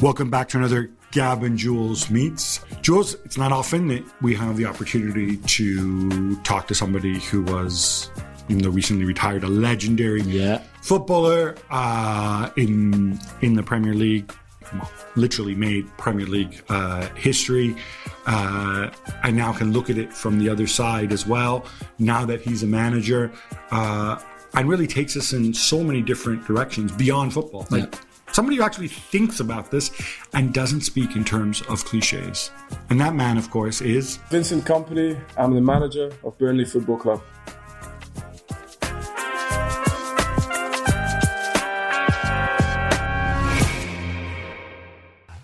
Welcome back to another Gab and Juls Meets. Juls, it's not often that we have the opportunity to talk to somebody who was, even though recently retired, a legendary Yeah. footballer uh, in in the Premier League. Well, literally made Premier League uh, history. Uh, I now can look at it from the other side as well. Now that he's a manager, uh, and really takes us in so many different directions beyond football. Like somebody who actually thinks about this and doesn't speak in terms of cliches. And that man, of course, is Vincent Kompany. I'm the manager of Burnley Football Club.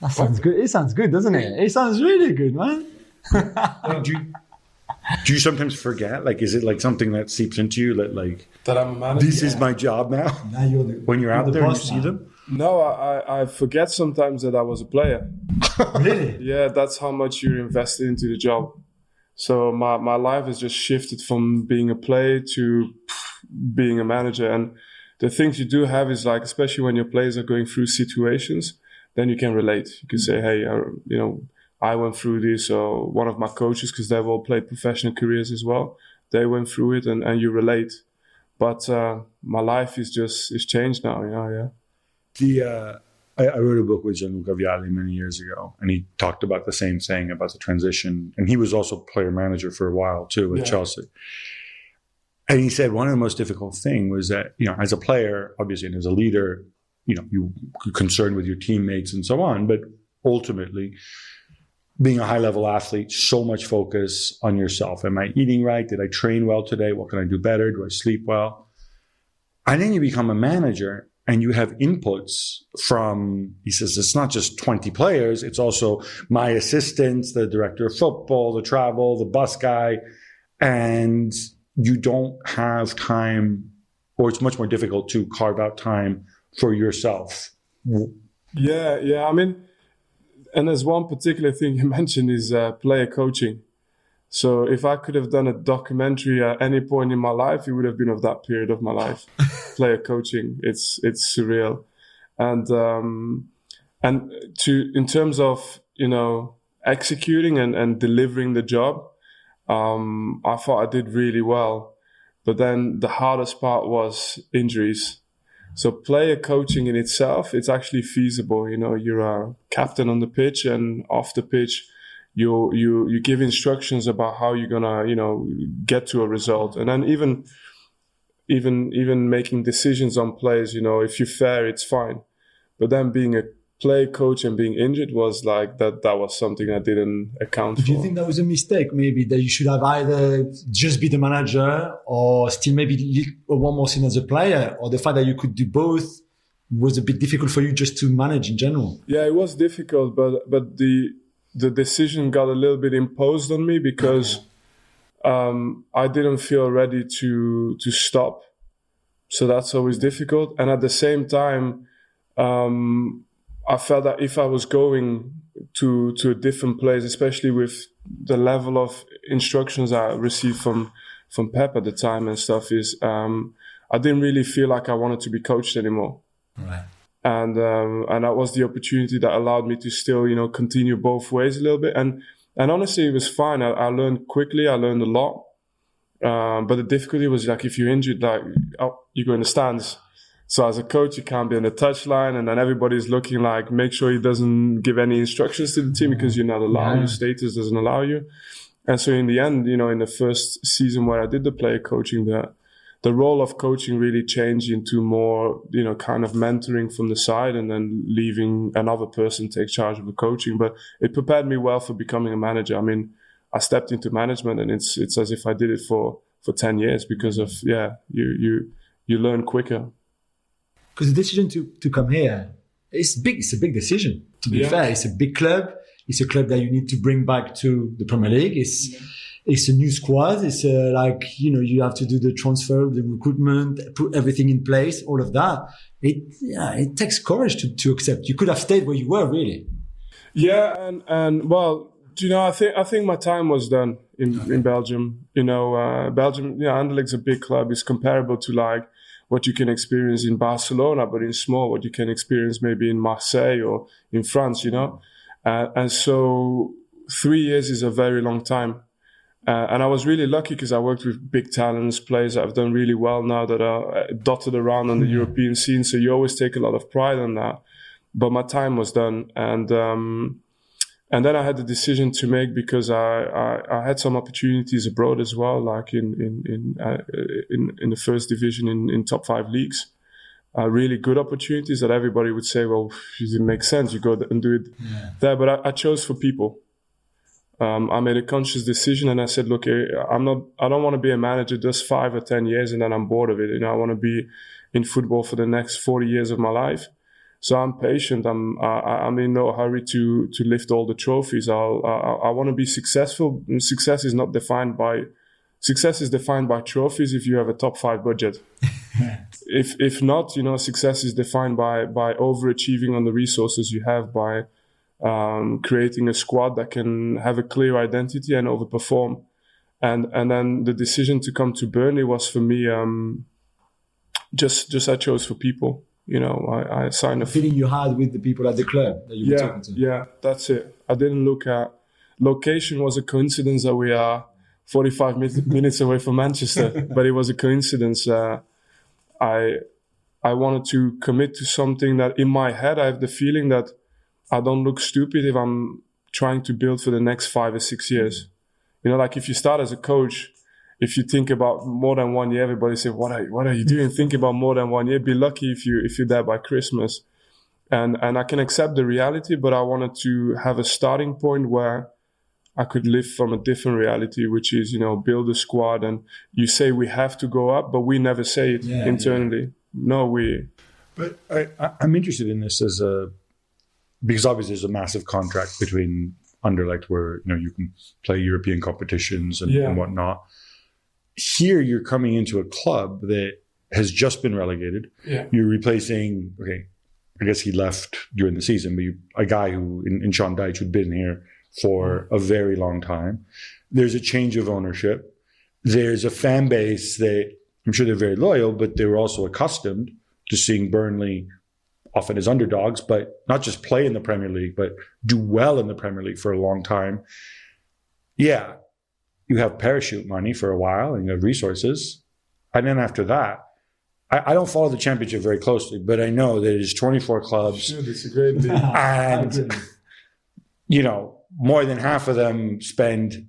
That sounds good. It sounds good, doesn't it? It sounds really good, man. do you, do you sometimes forget? Like, is it like something that seeps into you that, like, That I'm a manager. this is my job now? Now you're the, When you're out the there and you boss see now. them? No, I, I- I forget sometimes that I was a player. Really? Yeah, that's how much you're invested into the job. So my, my life has just shifted from being a player to being a manager. And the things you do have is like, especially when your players are going through situations, then you can relate. You can say, hey, uh, you know, I went through this, or one of my coaches, because they've all played professional careers as well. They went through it, and, and you relate. But uh, my life is just is changed now. Know, yeah. The uh, I, I wrote a book with Gianluca Vialli many years ago, and he talked about the same thing about the transition. And he was also player manager for a while too with Yeah. Chelsea. And he said one of the most difficult thing was that you know, as a player, obviously, and as a leader, you know, you concerned with your teammates and so on, but ultimately. Being a high level athlete, so much focus on yourself. Am I eating right? Did I train well today? What can I do better? Do I sleep well? And then you become a manager and you have inputs from, he says, it's not just 20 players, it's also my assistants, the director of football, the travel, the bus guy. And you don't have time, or it's much more difficult to carve out time for yourself. Yeah, yeah. I mean, and there's one particular thing you mentioned is uh, player coaching. So if I could have done a documentary at any point in my life, it would have been of that period of my life. player coaching, it's it's surreal, and um, and to in terms of you know executing and, and delivering the job, um, I thought I did really well. But then the hardest part was injuries. So player coaching in itself, it's actually feasible. You know, you're a captain on the pitch and off the pitch, you you you give instructions about how you're gonna, you know, get to a result. And then even even even making decisions on plays. you know, if you fair, it's fine. But then being a play coach and being injured was like that that was something I didn't account Do for. Do you think that was a mistake? Maybe that you should have either just be the manager or still maybe li- uh, one more season as a player, or the fact that you could do both was a bit difficult for you just to manage in general. Yeah, it was difficult, but but the the decision got a little bit imposed on me because um, I didn't feel ready to to stop. So that's always difficult, and at the same time, um, I felt that if I was going to to a different place, especially with the level of instructions I received from from Pep at the time and stuff, is um, I didn't really feel like I wanted to be coached anymore Right. And um, and that was the opportunity that allowed me to still you know continue both ways a little bit. And and honestly it was fine. I, I learned quickly. I learned a lot. Um, but the difficulty was like if you're injured like oh, you go in the stands. So as a coach you can't be on the touchline and then everybody's looking like make sure he doesn't give any instructions to the team because you're not allowed. Yeah. your status doesn't allow you. And so in the end you know in the first season where I did the player coaching the the role of coaching really changed into more, you know, kind of mentoring from the side and then leaving another person take charge of the coaching. But it prepared me well for becoming a manager. I mean, I stepped into management and it's it's as if I did it for for 10 years because of yeah, you you you learn quicker. Because the decision to, to come here, it's big. It's a big decision. To be Yeah. fair, it's a big club. It's a club that you need to bring back to the Premier League. It's it's a new squad. It's uh, like you know you have to do the transfer, the recruitment, put everything in place, all of that. It yeah, it takes courage to, to accept. You could have stayed where you were, really. Yeah, and and well, do you know, I think I think my time was done in in Belgium. You know, uh, Belgium, know, Anderlecht's a big club. It's comparable to like what you can experience in Barcelona, but in small, what you can experience maybe in Marseille or in France, you know? Uh, and so three years is a very long time. Uh, and I was really lucky because I worked with big talents, players that have done really well now that are uh, dotted around on the mm-hmm. European scene. So you always take a lot of pride in that. But my time was done. And, um, and then I had the decision to make because I, I, I, had some opportunities abroad as well, like in in in uh, in, in, the first division in, in top five leagues. Uh, really good opportunities that everybody would say, well, it didn't make sense. You go and do it yeah. there, but I, I, chose for people. Um, I made a conscious decision, and I said, look, eh, I'm not. I don't want to be a manager just five or ten years, and then I'm bored of it. You know, I want to be in football for the next forty years of my life. So I'm patient. I'm I, am in no hurry to to lift all the trophies. I'll I, I want to be successful. Success is not defined by success is defined by trophies if you have a top five budget. if if not, you know, success is defined by by overachieving on the resources you have by um, creating a squad that can have a clear identity and overperform. And and then the decision to come to Burnley was for me um, just just I chose for people you know, I, I signed a feeling you had with the people at the club that you yeah, were talking to. Yeah, that's it. I didn't look at location was a coincidence that we are 45 minutes away from Manchester, but it was a coincidence. Uh, I I wanted to commit to something that in my head I have the feeling that I don't look stupid if I'm trying to build for the next five or six years. You know, like if you start as a coach if you think about more than one year, everybody say, "What are you, what are you doing? think about more than one year. Be lucky if you if you're there by Christmas." And and I can accept the reality, but I wanted to have a starting point where I could live from a different reality, which is you know build a squad. And you say we have to go up, but we never say it yeah, internally. Yeah. No, we. But I, I'm interested in this as a because obviously there's a massive contract between Anderlecht where you know you can play European competitions and, yeah. and whatnot here you're coming into a club that has just been relegated. Yeah. You're replacing, okay, I guess he left during the season, but you, a guy who, in, in Sean Dyche, who'd been here for a very long time. There's a change of ownership. There's a fan base that I'm sure they're very loyal, but they were also accustomed to seeing Burnley often as underdogs, but not just play in the Premier League, but do well in the Premier League for a long time. Yeah, you have parachute money for a while and you have resources. And then after that, I, I don't follow the championship very closely, but I know that it is 24 clubs. Sure, it's a great league. and, you know, more than half of them spend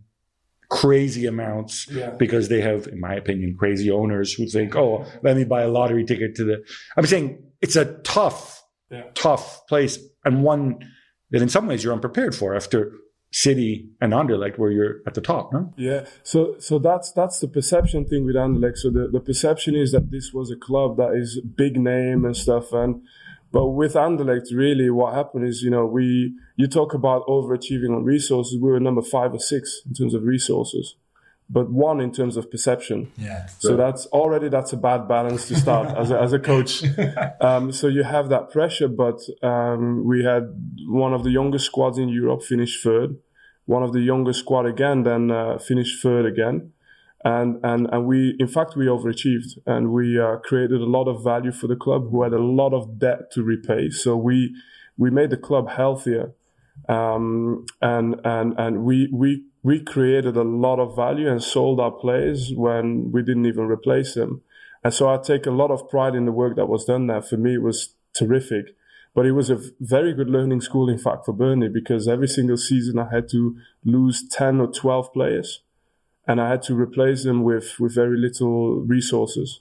crazy amounts yeah. because they have, in my opinion, crazy owners who think, oh, let me buy a lottery ticket to the. I'm saying it's a tough, yeah. tough place and one that in some ways you're unprepared for after City and Anderlecht where you're at the top, no? Yeah. So so that's that's the perception thing with Anderlecht. So the, the perception is that this was a club that is big name and stuff and but with Anderlecht, really, what happened is, you know, we you talk about overachieving on resources. We were number five or six in terms of resources, but one in terms of perception. Yeah. So that's already that's a bad balance to start as a, as a coach. Um, so you have that pressure, but um, we had one of the youngest squads in Europe finish third one of the youngest squad again, then uh, finished third again. And, and, and we, in fact, we overachieved and we uh, created a lot of value for the club who had a lot of debt to repay. So we, we made the club healthier. Um, and, and, and we, we, we created a lot of value and sold our players when we didn't even replace them. And so I take a lot of pride in the work that was done there. For me, it was terrific. But it was a very good learning school, in fact, for Burnley because every single season I had to lose 10 or 12 players and I had to replace them with, with very little resources.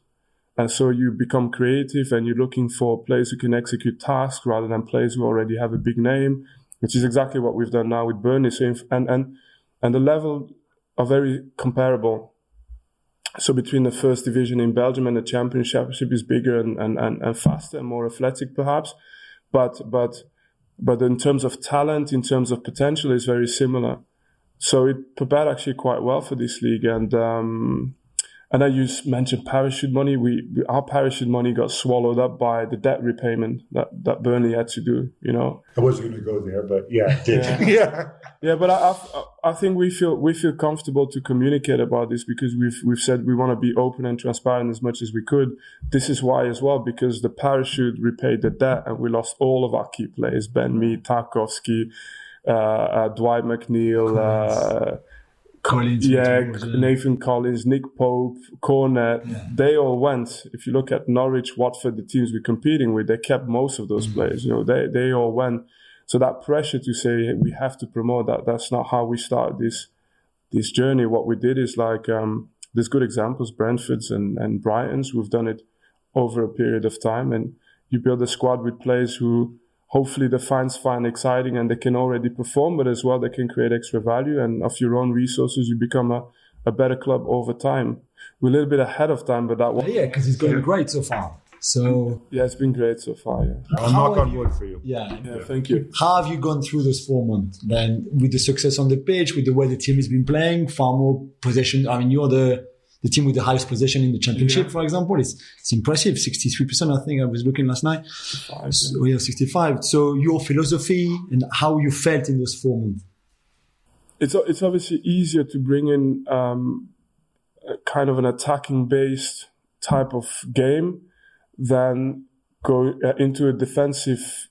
And so you become creative and you're looking for players who can execute tasks rather than players who already have a big name, which is exactly what we've done now with Burnley. So and, and, and the level are very comparable. So between the first division in Belgium and the championship is bigger and, and, and, and faster and more athletic perhaps but but but in terms of talent, in terms of potential, is very similar. So it prepared actually quite well for this league, and um, and then you mentioned parachute money. We, we, our parachute money got swallowed up by the debt repayment that, that Burnley had to do. You know, I wasn't going to go there, but yeah, yeah, yeah. yeah. But I, I, I, think we feel we feel comfortable to communicate about this because we've we've said we want to be open and transparent as much as we could. This is why as well because the parachute repaid the debt, and we lost all of our key players: Ben Mee, Tarkowski, uh, uh, Dwight McNeil. Collins. Yeah, Nathan Collins, Nick Pope, Cornet, yeah. they all went. If you look at Norwich, Watford, the teams we're competing with, they kept most of those mm-hmm. players. You know, they they all went. So that pressure to say we have to promote that, that's not how we started this this journey. What we did is like um, there's good examples, Brentford's and, and Brighton's. We've done it over a period of time, and you build a squad with players who hopefully the fans find exciting and they can already perform, but as well they can create extra value and of your own resources you become a, a better club over time. We're a little bit ahead of time, but that was yeah, because it's going great so far. So yeah, it's been great so far. Yeah, I'll knock on wood for you. Yeah, yeah, thank you. How have you gone through those four months? Then with the success on the pitch, with the way the team has been playing, far more possession. I mean, you're the the team with the highest possession in the championship, yeah. for example. It's, it's impressive. 63%, I think I was looking last night. 65, so, yeah. 65. So your philosophy and how you felt in those four months. It's, it's obviously easier to bring in um, kind of an attacking based type of game than go uh, into a defensive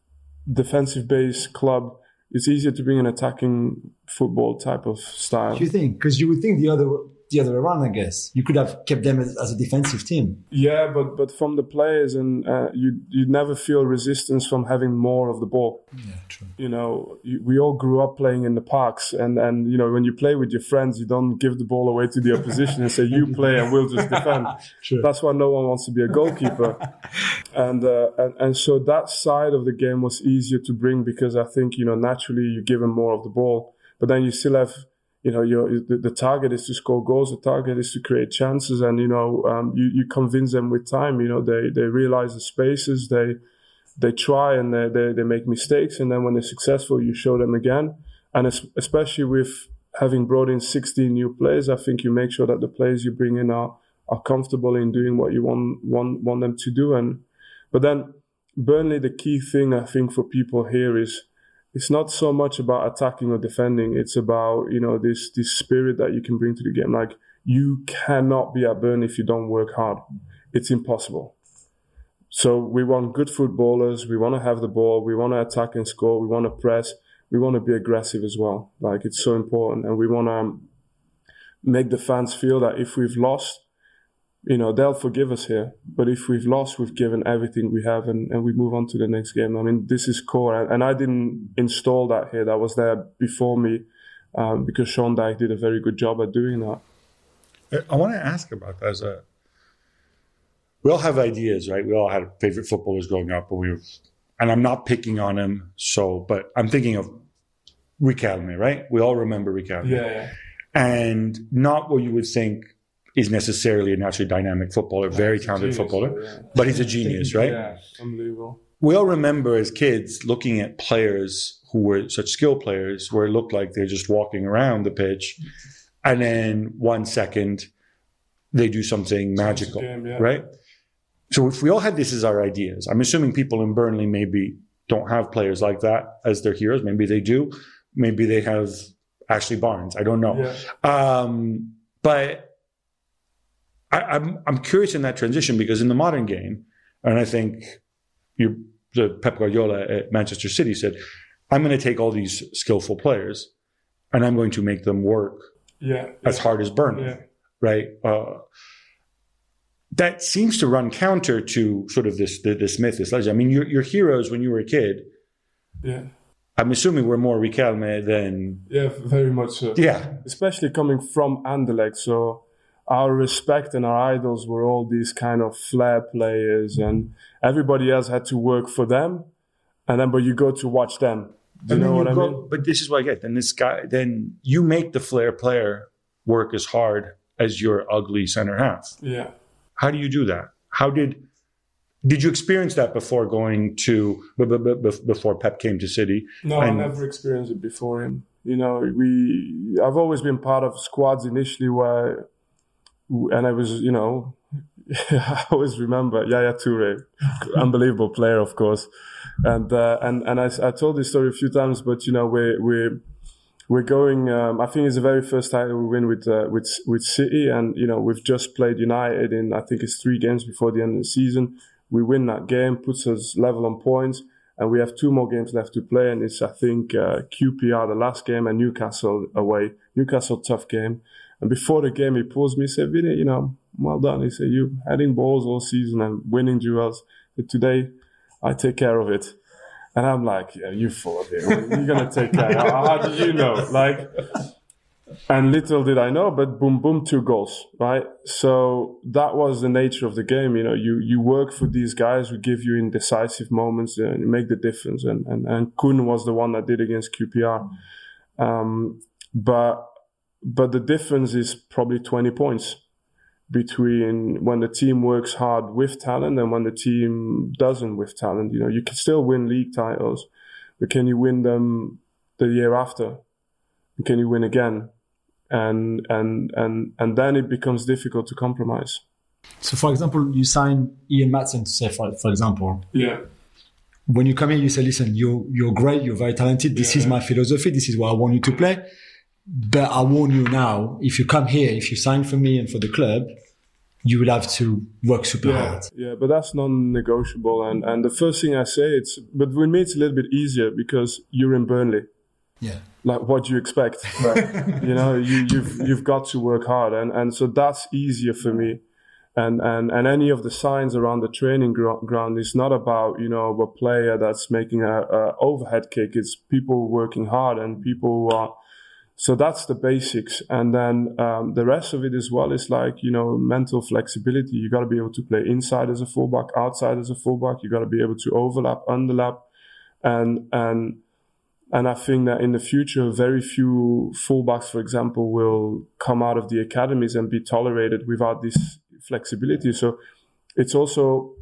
defensive based club. It's easier to bring an attacking football type of style. Do you think? Because you would think the other the other way around, I guess. You could have kept them as, as a defensive team. Yeah, but but from the players, and uh, you you never feel resistance from having more of the ball. Yeah, true. You know, you, we all grew up playing in the parks, and and you know when you play with your friends, you don't give the ball away to the opposition and say you play and we'll just defend. Sure. That's why no one wants to be a goalkeeper, and, uh, and and so that side of the game was easier to bring because I think you know naturally you give them more of the ball, but then you still have you know, your the, the, target is to score goals. The target is to create chances, and you know, um, you you convince them with time. You know, they they realize the spaces. They they try and they, they they make mistakes, and then when they're successful, you show them again. And especially with having brought in 16 new players, I think you make sure that the players you bring in are are comfortable in doing what you want want want them to do. And but then Burnley, the key thing I think for people here is it's not so much about attacking or defending. It's about you know this this spirit that you can bring to the game. Like you cannot be at Burn if you don't work hard. It's impossible. So we want good footballers. We want to have the ball. We want to attack and score. We want to press. We want to be aggressive as well. Like it's so important, and we want to make the fans feel that if we've lost, you know, they'll forgive us here. But if we've lost, we've given everything we have and, and we move on to the next game. I mean, this is core. And, and I didn't install that here. That was there before me um, because Sean Dyche did a very good job at doing that. I want to ask about that as a. We all have ideas, right? We all had favorite footballers growing up, but we were, and I'm not picking on him. So, but I'm thinking of Riquelme, right? We all remember Riquelme. Yeah, yeah. And not what you would think is necessarily a naturally dynamic footballer, yeah, very talented genius, footballer, yeah. but he's a genius, right? Yeah, unbelievable. We all remember as kids looking at players who were such skill players where it looked like they're just walking around the pitch and then one second they do something magical, game, yeah. right? So if we all had this as our ideas, I'm assuming people in Burnley maybe don't have players like that as their heroes. Maybe they do. Maybe they have Ashley Barnes. I don't know. Yeah. Um, but I, am I'm, I'm curious in that transition because in the modern game, and I think you, the Pep Guardiola at Manchester City said, "I'm going to take all these skillful players, and I'm going to make them work yeah, as hard as Burnley, yeah. right?" Uh, that seems to run counter to sort of this this myth, this legend. I mean, your your heroes when you were a kid, yeah. I'm assuming we're more Riquelme than yeah, very much so. Yeah, especially coming from Anderlecht, so our respect and our idols were all these kind of flair players, and everybody else had to work for them. And then, but you go to watch them. Do you know what you I go, mean? But this is what I get. Then this guy, then you make the flair player work as hard as your ugly center half. Yeah. How do you do that? How did did you experience that before going to before Pep came to City? No, and, I never experienced it before him. You know, we I've always been part of squads initially where and I was, you know, I always remember Yaya Toure, unbelievable player, of course. And, uh, and, and I, I told this story a few times, but, you know, we're, we're, we're going. Um, I think it's the very first title we win with uh, with with City, and you know we've just played United in I think it's three games before the end of the season. We win that game, puts us level on points, and we have two more games left to play. And it's I think uh, QPR the last game and Newcastle away. Newcastle tough game. And before the game, he pulls me, he said, Vinny, you know, well done. He said, you heading balls all season and winning duels. But today, I take care of it. And I'm like, yeah, you it. You're going to take care. how, how did you know? Like, and little did I know, but boom, boom, two goals, right? So that was the nature of the game. You know, you, you work for these guys who give you in decisive moments and make the difference. And, and, and Kun was the one that did against QPR. Um, but, but the difference is probably 20 points between when the team works hard with talent and when the team doesn't with talent. You know, you can still win league titles, but can you win them the year after? Can you win again? And and and and then it becomes difficult to compromise. So, for example, you sign Ian Maatsen to say, for, for example, yeah. When you come here, you say, "Listen, you're you're great. You're very talented. This yeah. is my philosophy. This is what I want you to play." But I warn you now, if you come here, if you sign for me and for the club, you will have to work super yeah, hard. Yeah, but that's non-negotiable. And and the first thing I say, it's but with me it's a little bit easier because you're in Burnley. Yeah. Like what do you expect? you know, you, you've you've got to work hard, and and so that's easier for me. And and and any of the signs around the training ground is not about you know a player that's making a, a overhead kick. It's people working hard and people who are so that's the basics. And then um, the rest of it as well is like, you know, mental flexibility. You got to be able to play inside as a fullback, outside as a fullback. You got to be able to overlap, underlap. And, and, and I think that in the future, very few fullbacks, for example, will come out of the academies and be tolerated without this flexibility. So it's also,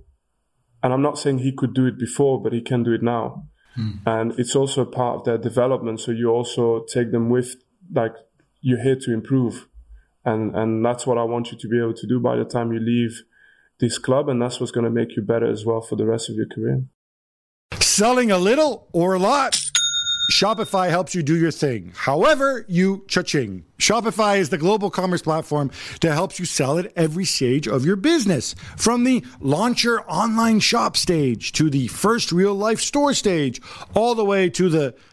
and I'm not saying he could do it before, but he can do it now. Mm. And it's also part of their development. So you also take them with, like, you're here to improve. And, and that's what I want you to be able to do by the time you leave this club. And that's what's going to make you better as well for the rest of your career. Selling a little or a lot? Shopify helps you do your thing. However, you cha-ching. Shopify is the global commerce platform that helps you sell at every stage of your business. From the launch your online shop stage to the first real life store stage, all the way to the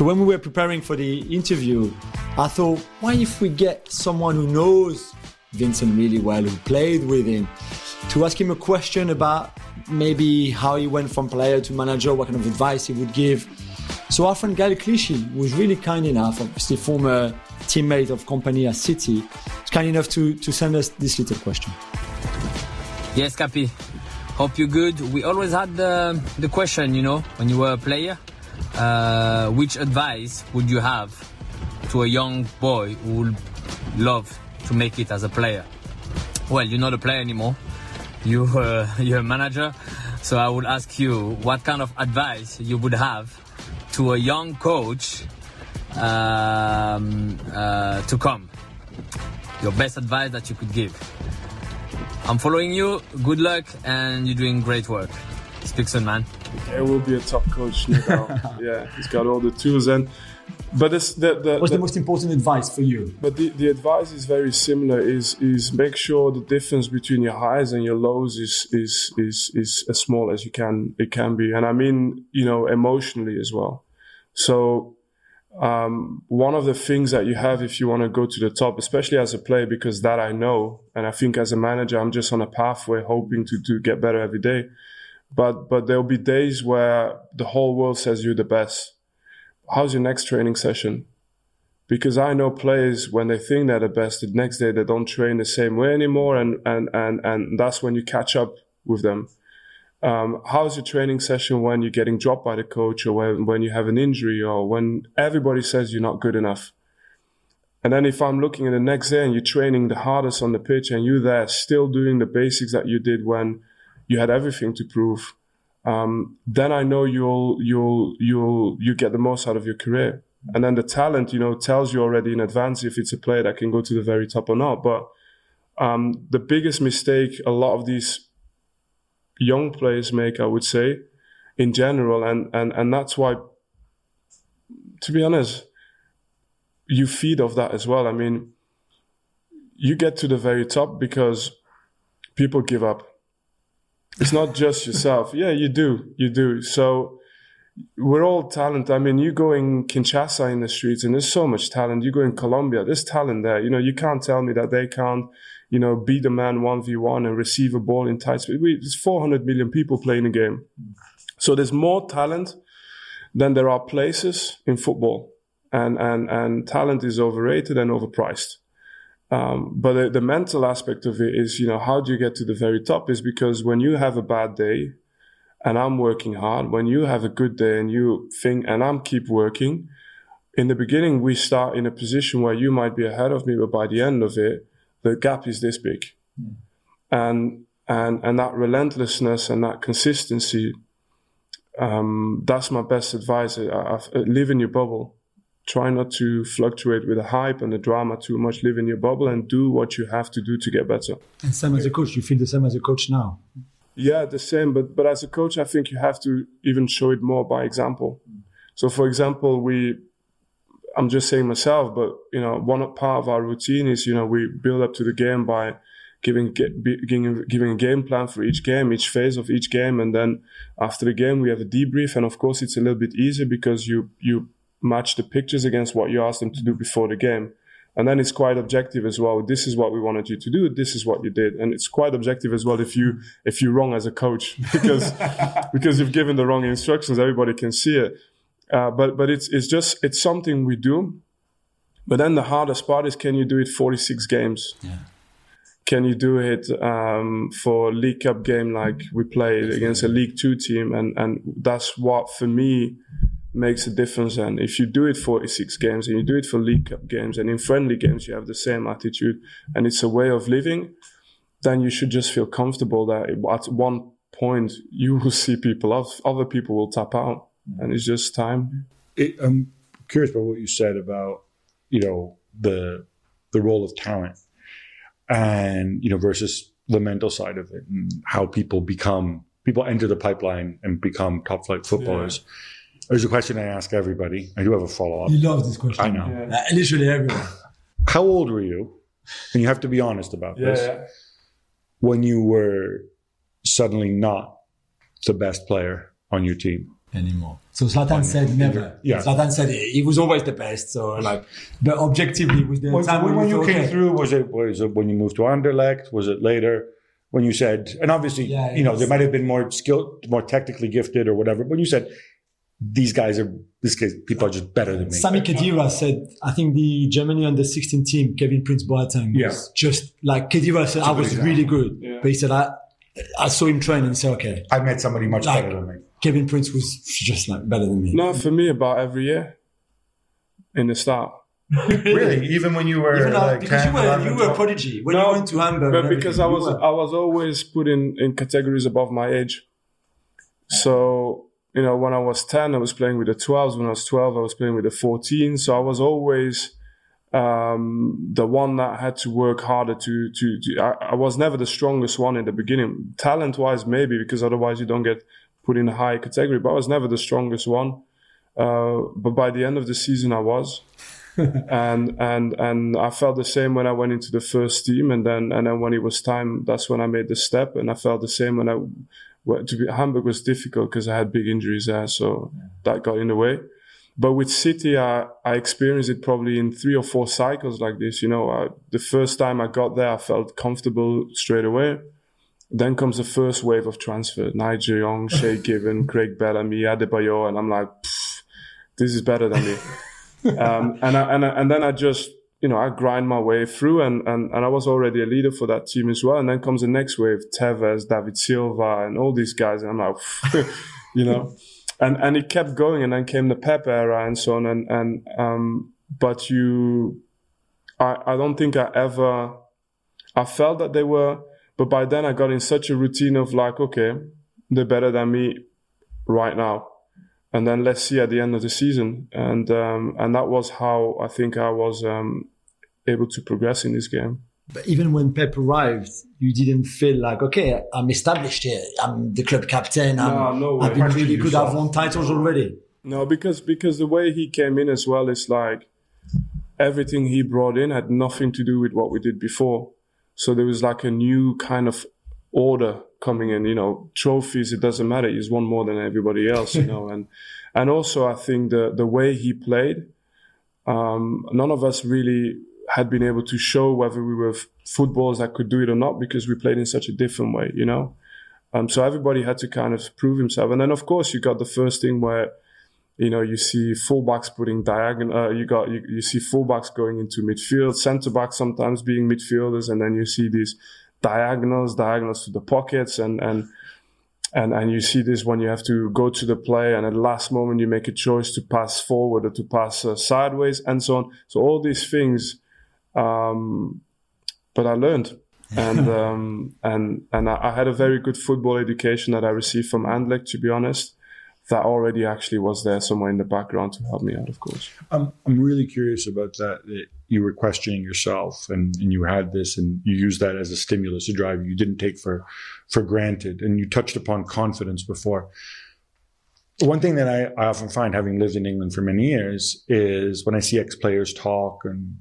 So when we were preparing for the interview, I thought, why if we get someone who knows Vincent really well, who played with him, to ask him a question about maybe how he went from player to manager, what kind of advice he would give. So our friend Gael Clichy was really kind enough, obviously former teammate of Kompany at City, kind enough to, to send us this little question. Yes, Capi. Hope you're good. We always had the, the question, you know, when you were a player, uh, which advice would you have to a young boy who would love to make it as a player? Well, you're not a player anymore. You, uh, you're a manager. So I would ask you what kind of advice you would have to a young coach um, uh, to come. Your best advice that you could give. I'm following you. Good luck, and you're doing great work. Stixon, man. He will be a top coach, no doubt. yeah, he's got all the tools and. But it's the, the, What's the, the most important advice for you? But the, the advice is very similar. Is is make sure the difference between your highs and your lows is is is is as small as you can it can be, and I mean you know emotionally as well. So um, one of the things that you have if you want to go to the top, especially as a player, because that I know, and I think as a manager, I'm just on a pathway hoping to to get better every day. But but there'll be days where the whole world says you're the best. How's your next training session? because I know players when they think they're the best, the next day they don't train the same way anymore, and and and and that's when you catch up with them. Um, how's your training session when you're getting dropped by the coach, or when when you have an injury, or when everybody says you're not good enough? And then if I'm looking at the next day and you're training the hardest on the pitch, and you're there still doing the basics that you did when you had everything to prove, um, then I know you'll you'll you'll you get the most out of your career and then the talent, you know, tells you already in advance if it's a player that can go to the very top or not. But um, the biggest mistake a lot of these young players make, I would say, in general, and and and that's why, to be honest, you feed off that as well. I mean, you get to the very top because people give up. It's not just yourself. Yeah, you do, you do. So we're all talent. I mean, you go in Kinshasa in the streets and there's so much talent. You go in Colombia, there's talent there. You know, you can't tell me that they can't, you know, beat a man 1v1 and receive a ball in tight space. There's 400 million people playing the game. So there's more talent than there are places in football. And, and, and talent is overrated and overpriced. Um, but the, the mental aspect of it is, you know, how do you get to the very top is because when you have a bad day, and I'm working hard, when you have a good day and you think, and I'm keep working, in the beginning, we start in a position where you might be ahead of me, but by the end of it, the gap is this big. Mm. And, and, and that relentlessness and that consistency, um, that's my best advice. I, I, live in your bubble. Try not to fluctuate with the hype and the drama too much. Live in your bubble and do what you have to do to get better. And same as a coach, you feel the same as a coach now. Yeah, the same. But but as a coach, I think you have to even show it more by example. So, for example, we, I'm just saying myself, but you know, one part of our routine is you know we build up to the game by giving giving giving a game plan for each game, each phase of each game, and then after the game we have a debrief. And of course, it's a little bit easier because you you match the pictures against what you asked them to do before the game. And then it's quite objective as well. This is what we wanted you to do. This is what you did. And it's quite objective as well if you, if you're wrong as a coach because, because you've given the wrong instructions. Everybody can see it. Uh, but, but it's, it's just, it's something we do. But then the hardest part is can you do it 46 games? Yeah. Can you do it um, for League Cup game like we played against a League Two team? And, and that's what for me, makes a difference. And if you do it 46 games and you do it for League Cup games and in friendly games, you have the same attitude and it's a way of living, then you should just feel comfortable that at one point you will see people, other people will tap out and it's just time. It, I'm curious about what you said about, you know, the, the role of talent and, you know, versus the mental side of it and how people become, people enter the pipeline and become top flight footballers. Yeah there's a question I ask everybody. I do have a follow up. He loves this question. I know. Yeah. Uh, literally everyone. How old were you? And you have to be honest about yeah, this. Yeah. When you were suddenly not the best player on your team anymore. So Zlatan said never. Yeah. Zlatan said he was always the best. So like, but objectively, was the when, time when, when you came okay. through? Was it was it when you moved to Anderlecht? Was it later? When you said, and obviously, Yeah, you know, yes. there might have been more skilled, more technically gifted or whatever. When you said, these guys are, this case, people are just better than me. Sami Khedira said, I think the Germany under 16 team, Kevin Prince Boateng, Yeah. was just like Khedira said, I was example. really good. Yeah. But he said, I, I saw him train and said, okay, I met somebody much Like- better than me. Kevin Prince was just like better than me. No, for me, about every year in the start. Really? Even when you were Even like, like because 10, you were, 11, you were a prodigy. When No, you went to Hamburg. But because I was were- I was always put in, in categories above my age. So, you know, when I was 10, I was playing with the 12s. When I was 12, I was playing with the 14s. So I was always um, the one that had to work harder to, to, to I, I was never the strongest one in the beginning. Talent wise, maybe, because otherwise you don't get put in a high category, but I was never the strongest one. Uh, but by the end of the season, I was. and and and I felt the same when I went into the first team, and then and then when it was time, that's when I made the step, and I felt the same when I went to be, Hamburg was difficult because I had big injuries there, so that got in the way. But with City, I, I experienced it probably in three or four cycles like this. You know, I, the first time I got there, I felt comfortable straight away. Then comes the first wave of transfer: Nigel Young, Shay Given, Craig Bellamy, Adebayor, and I'm like, this is better than me. um, and I, and I, and then I just you know I grind my way through, and, and and I was already a leader for that team as well. And then comes the next wave: Tevez, David Silva, and all these guys. And I'm like, you know, and and it kept going. And then came the Pep era and so on. And and um, but you, I I don't think I ever, I felt that they were. But by then I got in such a routine of like, okay, they're better than me right now and then let's see at the end of the season. And um, and that was how I think I was um, able to progress in this game. But even when Pep arrived, you didn't feel like, okay, I'm established here. I'm the club captain. I'm, no, no I've been really good. I've won titles already. No, because because the way he came in as well is like everything he brought in had nothing to do with what we did before. So there was like a new kind of order coming in, you know, trophies, it doesn't matter. He's won more than everybody else, you know, and, and also I think the, the way he played, um, none of us really had been able to show whether we were footballers that could do it or not because we played in such a different way, you know? Um, so everybody had to kind of prove himself. And then of course you got the first thing where, you know, you see fullbacks putting diagonal, uh, you got, you, you see fullbacks going into midfield, centre backs sometimes being midfielders, and then you see these diagonals, diagonals to the pockets, and and and and you see this when you have to go to the play, and at the last moment you make a choice to pass forward or to pass uh, sideways, and so on. So all these things, um, but I learned. and um, and and I had a very good football education that I received from Anderlecht, to be honest that already actually was there somewhere in the background to help me out, of course. I'm, I'm really curious about that, that you were questioning yourself and, and you had this and you used that as a stimulus to drive you. Didn't take for, for granted. And you touched upon confidence before. One thing that I, I often find, having lived in England for many years, is when I see ex players talk and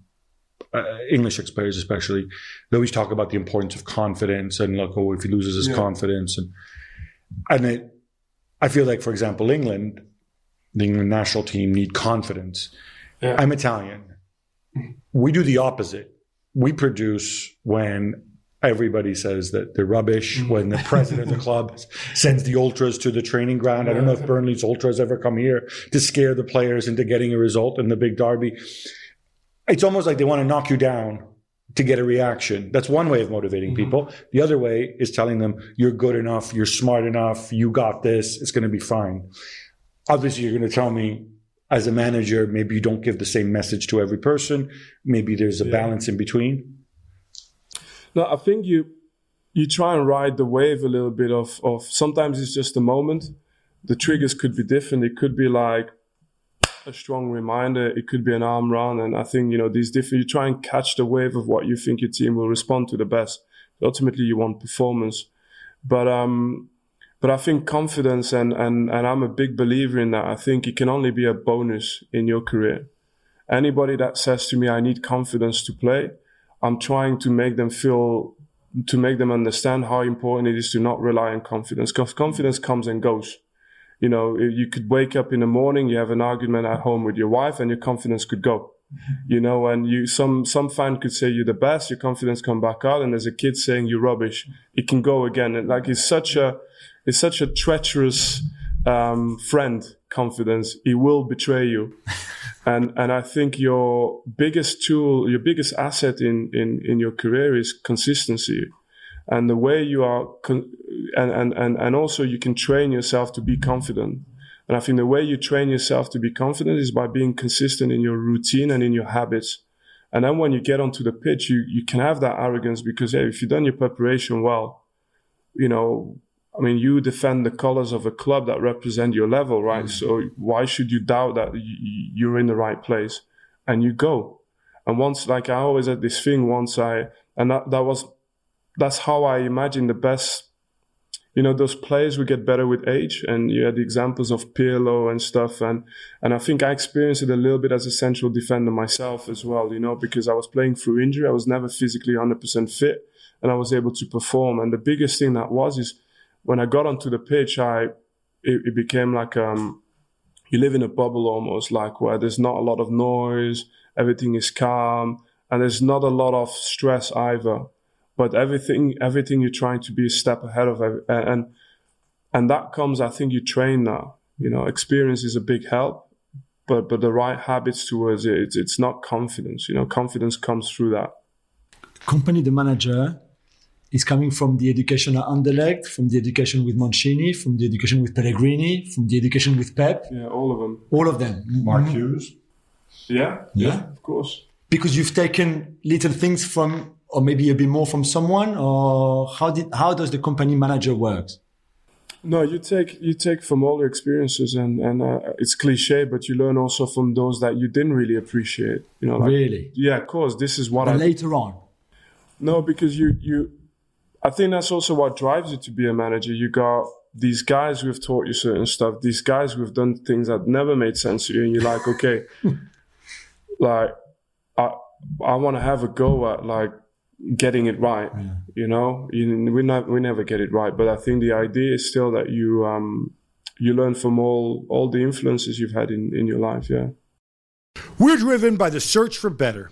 uh, English ex players especially, they always talk about the importance of confidence and look oh, if he loses his yeah. confidence and and it I feel like, for example, England, the England national team need confidence. Yeah. I'm Italian. We do the opposite. We produce when everybody says that they're rubbish, mm. when the president of the club sends the ultras to the training ground. I don't know if Burnley's ultras ever come here to scare the players into getting a result in the big derby. It's almost like they want to knock you down to get a reaction. That's one way of motivating mm-hmm. people. The other way is telling them you're good enough, you're smart enough, you got this, it's going to be fine. Obviously, you're going to tell me as a manager, maybe you don't give the same message to every person. Maybe there's a yeah. balance in between. No, I think you you try and ride the wave a little bit of of sometimes it's just a moment. The triggers could be different. It could be like a strong reminder. It could be an arm run. And I think, you know, these different, you try and catch the wave of what you think your team will respond to the best. Ultimately, you want performance. But, um, but I think confidence and, and, and I'm a big believer in that. I think it can only be a bonus in your career. Anybody that says to me, I need confidence to play, I'm trying to make them feel, to make them understand how important it is to not rely on confidence because confidence comes and goes you know, you could wake up in the morning, you have an argument at home with your wife and your confidence could go. You know, and you, some, some fan could say you're the best, your confidence come back out. And there's a kid saying you're rubbish. It can go again. And like it's such a, it's such a treacherous, um, friend confidence. He will betray you. and, and I think your biggest tool, your biggest asset in, in, in your career is consistency and the way you are con- and, and, and, and also you can train yourself to be confident and i think the way you train yourself to be confident is by being consistent in your routine and in your habits and then when you get onto the pitch you, you can have that arrogance because hey, if you've done your preparation well you know i mean you defend the colors of a club that represent your level right? Mm-hmm. so why should you doubt that you're in the right place and you go? And once like i always had this thing once i and that, that was that's how I imagine the best, you know those players will get better with age. And you had the examples of Pirlo and stuff. And and I think I experienced it a little bit as a central defender myself as well you know because I was playing through injury. I was never physically 100% fit and I was able to perform. And the biggest thing that was is when I got onto the pitch I it, it became like um you live in a bubble almost like where there's not a lot of noise everything is calm and there's not a lot of stress either. But everything everything you're trying to be a step ahead of and and that comes i think you train now. You know experience is a big help but but the right habits towards it it's, it's not confidence. You know confidence comes through that. Kompany the manager is coming from the education at Anderlecht, from the education with Mancini, from the education with Pellegrini, from the education with Pep. Yeah, all of them. All of them. Mark Hughes. Yeah, yeah, of course. Because you've taken little things from or maybe a bit more from someone or how did how does the Kompany manager work? no you take you take from all your experiences and and uh, it's cliche but you learn also from those that you didn't really appreciate you know like, really yeah of course this is what but I, later on no because you you i think that's also what drives you to be a manager you got these guys who've taught you certain stuff these guys who've done things that never made sense to you and you're like okay like i i want to have a go at like getting it right. Yeah. You know, you, we not we never get it right, but I think the idea is still that you um, you learn from all all the influences you've had in in your life. Yeah. We're driven by the search for better,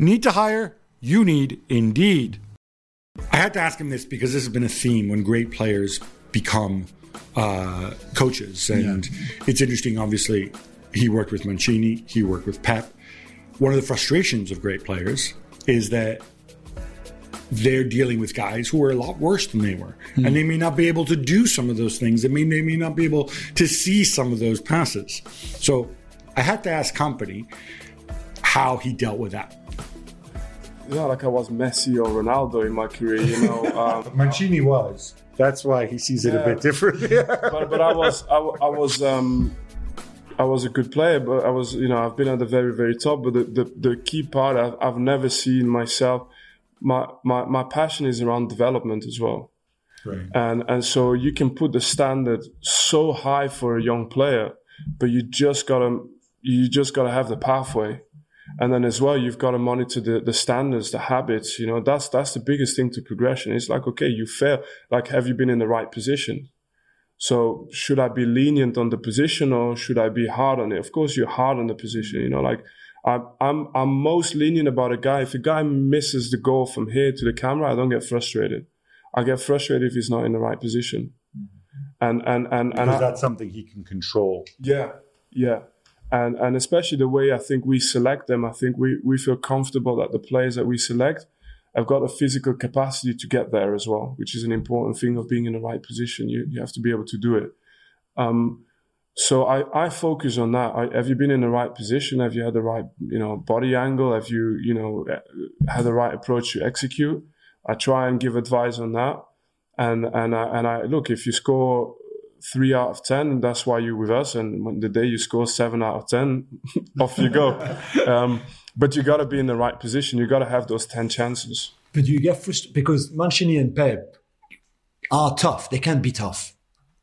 Need to hire? You need Indeed. I had to ask him this because this has been a theme when great players become uh, coaches. And yeah. it's interesting, obviously, he worked with Mancini, he worked with Pep. One of the frustrations of great players is that they're dealing with guys who are a lot worse than they were. Mm. And they may not be able to do some of those things. They may, they may not be able to see some of those passes. So I had to ask Kompany how he dealt with that. Yeah, like I was Messi or Ronaldo in my career, you know. Um, Mancini was. That's why he sees it yeah. a bit differently. but, but I was I, I was um, I was a good player, but I was you know I've been at the very very top. But the the, the key part I've, I've never seen myself. My, my my passion is around development as well. Right. And and so you can put the standard so high for a young player, but you just gotta you just gotta have the pathway and then as well you've got to monitor the, the standards the habits you know that's that's the biggest thing to progression. It's like okay you fail. Like have you been in the right position? So should i be lenient on the position or should i be hard on it? Of course you're hard on the position you know like I'm, I'm i'm most lenient about a guy. If a guy misses the goal from here to the camera i don't get frustrated. I get frustrated if he's not in the right position. Mm-hmm. And and and, because and I, that's something he can control. Yeah yeah and and especially the way I think we select them, I think we we feel comfortable that the players that we select have got a physical capacity to get there as well, which is an important thing of being in the right position. You you have to be able to do it. Um, so I, I focus on that. I, have you been in the right position? Have you had the right you know body angle? Have you you know had the right approach to execute? I try and give advice on that. And and I, and I look if you score three out of ten. and That's why you're with us. And the day you score seven out of ten, off you go. Um, but you got to be in the right position. You got to have those ten chances. But you get frustrated because Mancini and Pep are tough. They can be tough.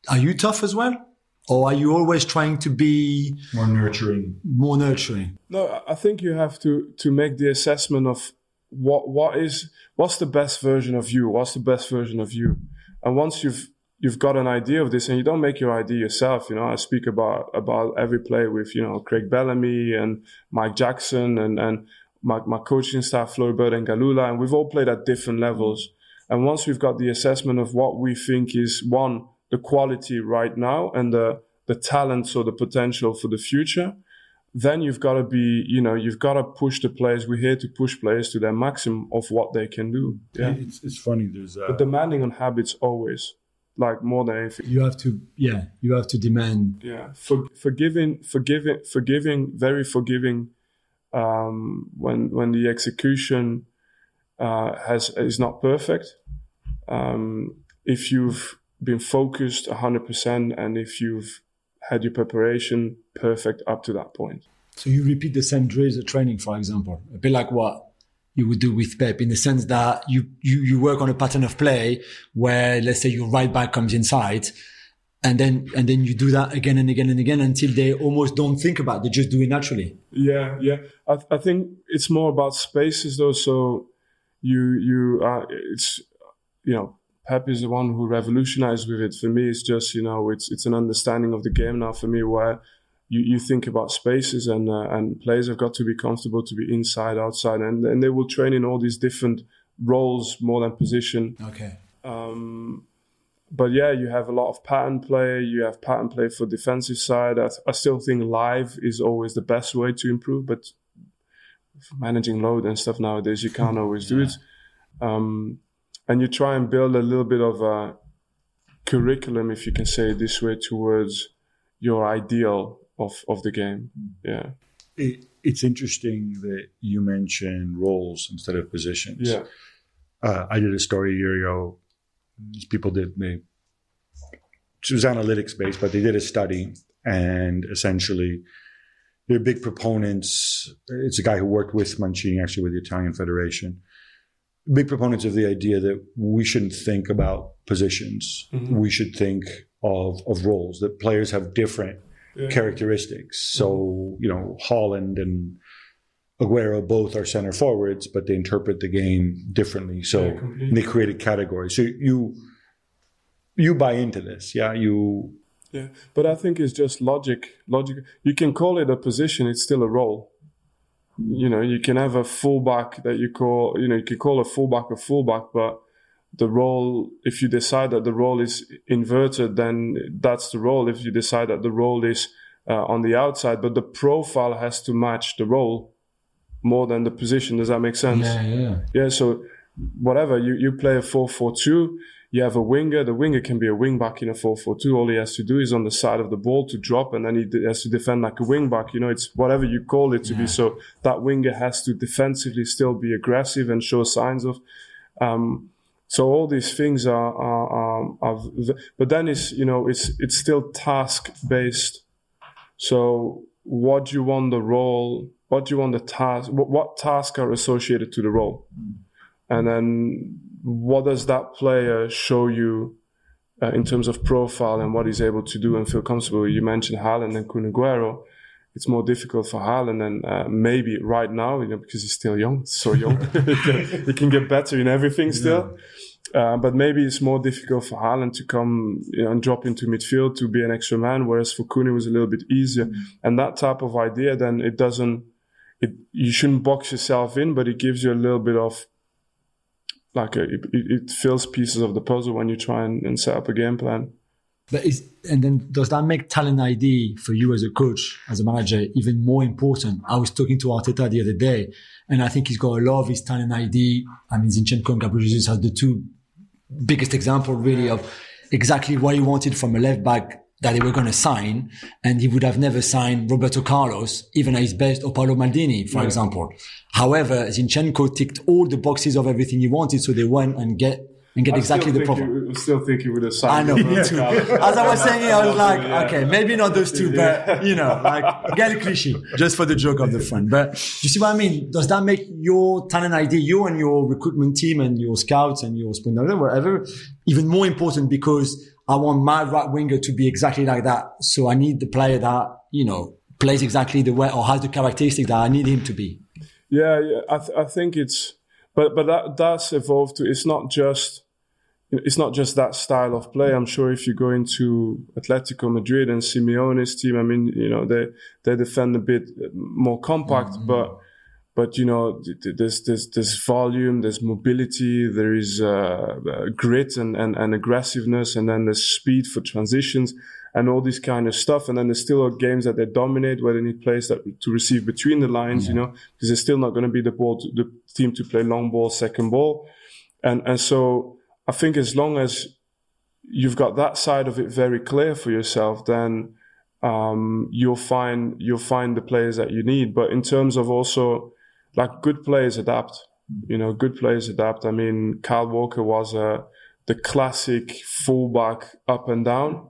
Are you tough as well? Or are you always trying to be more nurturing? More nurturing. No, I think you have to to make the assessment of what what is what's the best version of you. What's the best version of you? And once you've you've got an idea of this and you don't make your idea yourself. You know, I speak about, about every play with, you know, Craig Bellamy and Mike Jackson and, and my, my coaching staff, Floribert and Ngalula, and we've all played at different levels. And once we've got the assessment of what we think is one, the quality right now and the, the talents or the potential for the future, then you've got to be, you know, you've got to push the players. We're here to push players to their maximum of what they can do. Yeah. It's, it's funny. There's uh, But demanding on habits always, like more than anything. You have to, yeah, you have to demand. Yeah. For, forgiving, forgiving, forgiving, very forgiving um, when when the execution uh, has is not perfect. Um, if you've been focused 100% and if you've had your preparation perfect up to that point. So you repeat the same drills at training, for example, a bit like what you would do with Pep in the sense that you, you, you work on a pattern of play where let's say your right back comes inside and then, and then you do that again and again and again until they almost don't think about it. They just do it naturally. Yeah. Yeah. I, th- I think it's more about spaces though. So you, you, uh, it's, you know, Pep is the one who revolutionized with it. For me, it's just you know, it's it's an understanding of the game now. For me, where you, you think about spaces and uh, and players have got to be comfortable to be inside, outside, and and they will train in all these different roles more than position. Okay. Um, but yeah, you have a lot of pattern play. You have pattern play for defensive side. I, I still think live is always the best way to improve, but managing load and stuff nowadays, you can't always do it. Um, and you try and build a little bit of a curriculum, if you can say it this way, towards your ideal of, of the game. Yeah. it, it's interesting that you mention roles instead of positions. Yeah. Uh, I did a story a year ago. These people did they. It was analytics based, but they did a study, and essentially, they're big proponents. It's a guy who worked with Mancini, actually, with the Italian Federation. Big proponents of the idea that we shouldn't think about positions. We should think of of roles. That players have different characteristics. So, mm-hmm. you know, Haaland and Aguero both are center forwards, but they interpret the game differently. So Yeah, they created categories. So you you buy into this, yeah? You Yeah, but I think it's just logic. Logic. You can call it a position; it's still a role. You know, you can have a fullback that you call. You know, you can call a fullback a fullback, but the role. If you decide that the role is inverted, then that's the role. If you decide that the role is uh, on the outside, but the profile has to match the role more than the position. Does that make sense? Yeah, yeah. Yeah, so whatever you, you play a 4-4-2, you have a winger. The winger can be a wing back in a 4-4-2. All he has to do is on the side of the ball to drop, and then he d- has to defend like a wing back. You know, it's whatever you call it to be. So that winger has to defensively still be aggressive and show signs of. Um, so all these things are, are, are, are but then it's you know it's it's still task based. So what do you want the role? What do you want the task? What, what tasks are associated to the role? And then what does that player show you uh, in terms of profile and what he's able to do and feel comfortable? You mentioned Haaland and Kun Aguero. It's more difficult for Haaland and uh, maybe right now, you know, because he's still young, so young, he, can, he can get better in everything still. Uh, but maybe it's more difficult for Haaland to come you know, and drop into midfield to be an extra man, whereas for Kunin was a little bit easier. And that type of idea, then it doesn't, it, you shouldn't box yourself in, but it gives you a little bit of, like, a, it, it it fills pieces of the puzzle when you try and, and set up a game plan. But is and then does that make talent ID for you as a coach, as a manager, even more important? I was talking to Arteta the other day, and I think he's got a lot of his talent ID. I mean, Zinchenko and Gabriel Jesus are the two biggest example, really, of exactly what he wanted from a left back that they were going to sign, and he would have never signed Roberto Carlos, even at his best, or Paolo Maldini, for example. However, Zinchenko ticked all the boxes of everything he wanted, so they went and get and get exactly the profile. I still think he would have I know, me too. As I was saying, I was like, Yeah. okay, maybe not those two, but you know, like get cliche, just for the joke of the fun. But you see what I mean? Does that make your talent ID, you and your recruitment team and your scouts and your spin whatever, even more important because I want my right winger to be exactly like that. So I need the player that, you know, plays exactly the way or has the characteristic that I need him to be. Yeah, yeah. I, th- I think it's, but but that that's evolved to. It's not just it's not just that style of play. I'm sure if you go into Atletico Madrid and Simeone's team, I mean, you know, they they defend a bit more compact, mm-hmm. but but you know, there's there's there's volume, there's mobility, there is uh, uh, grit and, and and aggressiveness, and then there's speed for transitions and all this kind of stuff. And then there's still games that they dominate where they need players that to receive between the lines, yeah. you know, because they're still not going to be the ball, to, the team to play long ball, second ball, and and so I think as long as you've got that side of it very clear for yourself, then um, you'll find you'll find the players that you need. But in terms of also like good players adapt, you know, good players adapt. I mean, Kyle Walker was uh, the classic fullback up and down,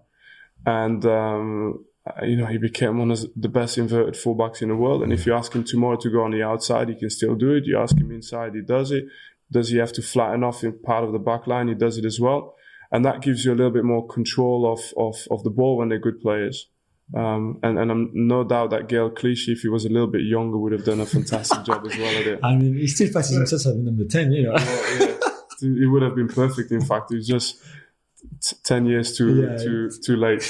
and um, you know he became one of the best inverted fullbacks in the world. And if you ask him tomorrow to go on the outside, he can still do it. You ask him inside, he does it. Does he have to flatten off in part of the back line? He does it as well. And that gives you a little bit more control of, of, of the ball when they're good players. Um, and, and I'm no doubt that Gael Clichy, if he was a little bit younger, would have done a fantastic job as well at it. I mean, he still fancies himself as number 10, you know. Well, yeah. He would have been perfect, in fact. He was just t- 10 years too, yeah, too, too late.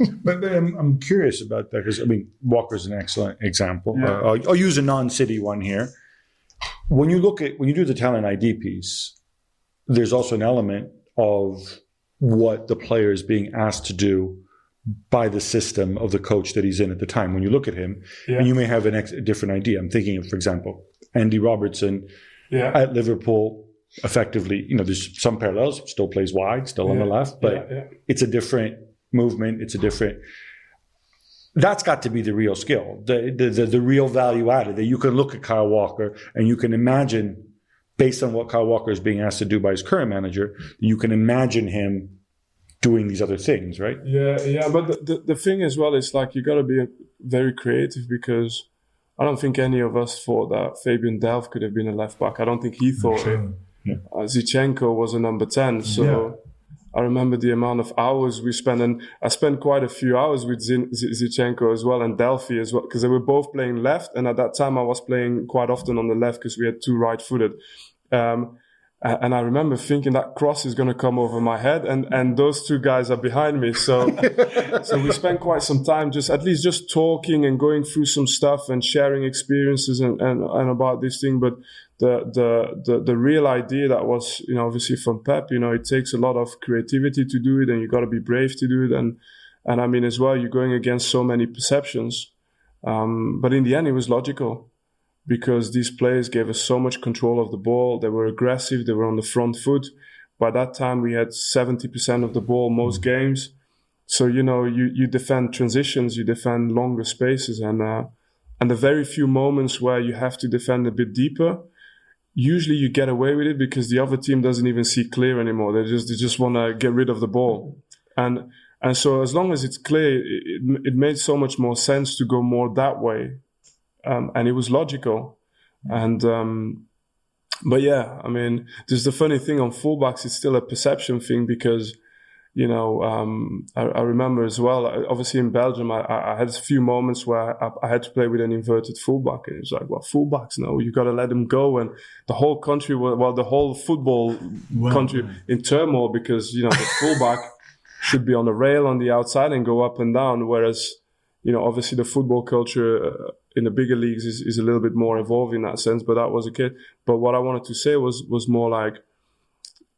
but, but I'm, I'm, curious about that because, I mean, Walker's an excellent example. Yeah. Uh, I'll, I'll use a non city one here when you look at when you do the talent ID piece, there's also an element of what the player is being asked to do by the system of the coach that he's in at the time. When you look at him, yeah. and you may have ex- a different idea. I'm thinking of, for example, Andy Robertson yeah. at Liverpool. Effectively, you know, there's some parallels. Still plays wide, still yeah. on the left, but it's a different movement. It's a different that's got to be the real skill, the, the, the, the, real value added that you can look at Kyle Walker and you can imagine, based on what Kyle Walker is being asked to do by his current manager, you can imagine him doing these other things, right? Yeah, yeah. But the, the, the thing as well is like you got to be very creative because I don't think any of us thought that Fabian Delph could have been a left back. I don't think he thought it. Yeah. Uh, Zinchenko was a number 10. So. Yeah I remember the amount of hours we spent, and I spent quite a few hours with Zinchenko as well and Delphi as well, because they were both playing left. And at that time, I was playing quite often on the left because we had two right footed. Um, and I remember thinking that cross is going to come over my head, and and those two guys are behind me. So so we spent quite some time just at least just talking and going through some stuff and sharing experiences and and, and about this thing. But the, the the the real idea that was you know obviously from Pep, you know, it takes a lot of creativity to do it, and you got to be brave to do it, and and I mean as well, you're going against so many perceptions. Um, but in the end, it was logical because these players gave us so much control of the ball. They were aggressive. They were on the front foot. By that time, we had 70% of the ball most mm. games. So, you know, you, you defend transitions, you defend longer spaces and, uh, and the very few moments where you have to defend a bit deeper, usually you get away with it because the other team doesn't even see clear anymore. They just, they just want to get rid of the ball. And, and so as long as it's clear, it, it made so much more sense to go more that way um, and it was logical. And um, but yeah, I mean, there's the funny thing on fullbacks. It's still a perception thing because you know um, I, I, remember as well. Obviously, in Belgium, I, I had a few moments where I, I, had to play with an inverted fullback, and it was like, well, fullbacks, no, you got to let them go. And the whole country, well, the whole football country in turmoil because you know the fullback should be on the rail on the outside and go up and down, whereas you know, obviously the football culture uh, in the bigger leagues is, is a little bit more evolved in that sense, but that was a kid. But what I wanted to say was, was more like,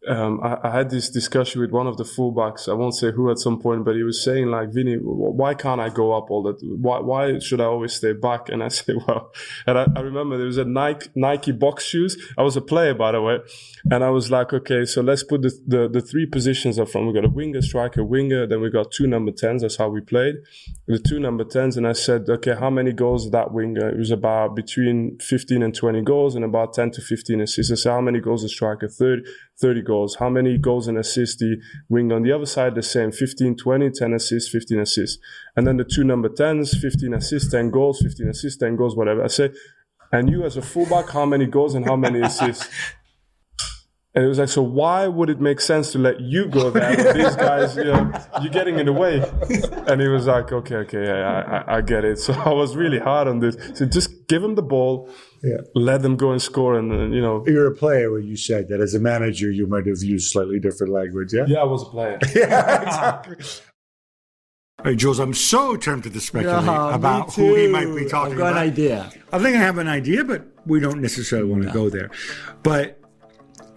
um, I, I, had this discussion with one of the fullbacks. I won't say who at some point, but he was saying like, Vinny, why can't I go up all that? Why, why should I always stay back? And I said, well, and I, I, remember there was a Nike, Nike box shoes. I was a player, by the way. And I was like, okay, so let's put the, the, the three positions up front. We got a winger, striker, winger. Then we got two number 10s. That's how we played. The two number 10s. And I said, okay, how many goals that winger? It was about between 15 and 20 goals and about 10 to 15 assists. I said, how many goals the striker? 30. 30 goals. How many goals and assists the wing on the other side? The same 15, 20, 10 assists, 15 assists. And then the two number 10s, 15 assists, 10 goals, 15 assists, 10 goals, whatever. I say, and you as a fullback, how many goals and how many assists? And it was like, so why would it make sense to let you go there? these guys, you know, you're getting in the way. And he was like, okay, okay, yeah, I, I get it. So I was really hard on this. So just give him the ball, Yeah. let them go and score, and uh, you know. You're a player where you said that as a manager, you might have used slightly different language. Yeah. Yeah, I was a player. Yeah, exactly. Hey, Juls, I'm so tempted to speculate about who he might be talking I've got about. an idea. I think I have an idea, but we don't necessarily want to go there. But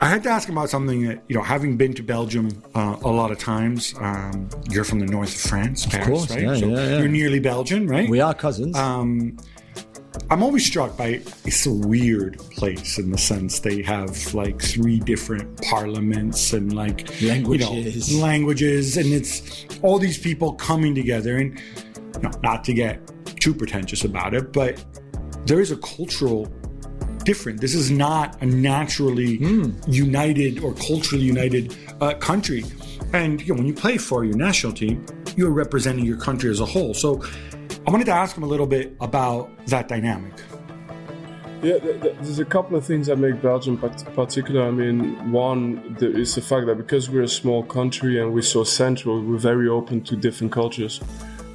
I had to ask about something that, you know, having been to Belgium uh, a lot of times, um, you're from the north of France, Paris, course, right? yeah, so yeah, yeah. you're nearly Belgian, right? We are cousins. Um, I'm always struck by it's a weird place in the sense they have like three different parliaments and like Languages. you know, languages, and it's all these people coming together. And you know, not to get too pretentious about it, but there is a cultural different. This is not a naturally united or culturally united uh, country. And you know, when you play for your national team, you're representing your country as a whole. So I wanted to ask him a little bit about that dynamic. Yeah, th- th- there's a couple of things that make Belgium particular. I mean, one is the fact that because we're a small country and we're so central, we're very open to different cultures.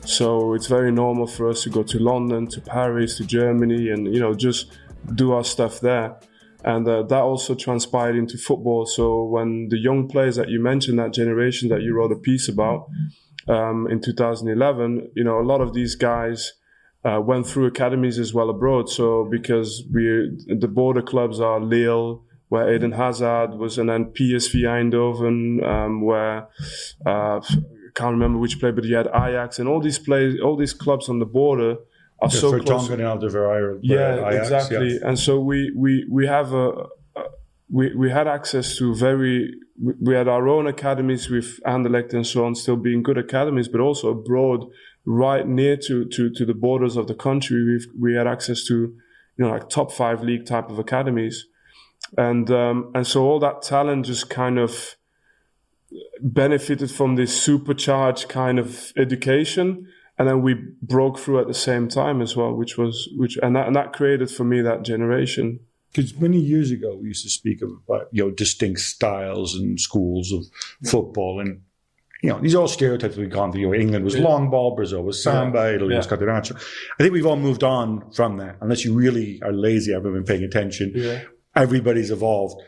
So it's very normal for us to go to London, to Paris, to Germany, and you know just do our stuff there. And uh, that also transpired into football. So when the young players that you mentioned, that generation that you wrote a piece about um, in 2011, you know, a lot of these guys uh, went through academies as well abroad. So because we the border clubs are Lille, where Eden Hazard was, and then PSV Eindhoven, um, where uh, I can't remember which play, but he had Ajax and all these plays, all these clubs on the border are so for close. Tonga and Alderweireld, Yeah, Ajax, exactly. And so we we we have a. we, we had access to very we- we had our own academies with Anderlecht and so on still being good academies but also abroad right near to, to, to the borders of the country we've, we had access to you know like top five league type of academies. And um, and so all that talent just kind of benefited from this supercharged kind of education. And then we broke through at the same time as well which was which and that, and that created for me that generation Because many years ago, we used to speak of uh, you know distinct styles and schools of football, and you know these are all stereotypes we've gone through. You know, England was long ball, Brazil was samba, Italy was Yeah. catenaccio. I think we've all moved on from that, unless you really are lazy, haven't been paying attention. Yeah. Everybody's evolved,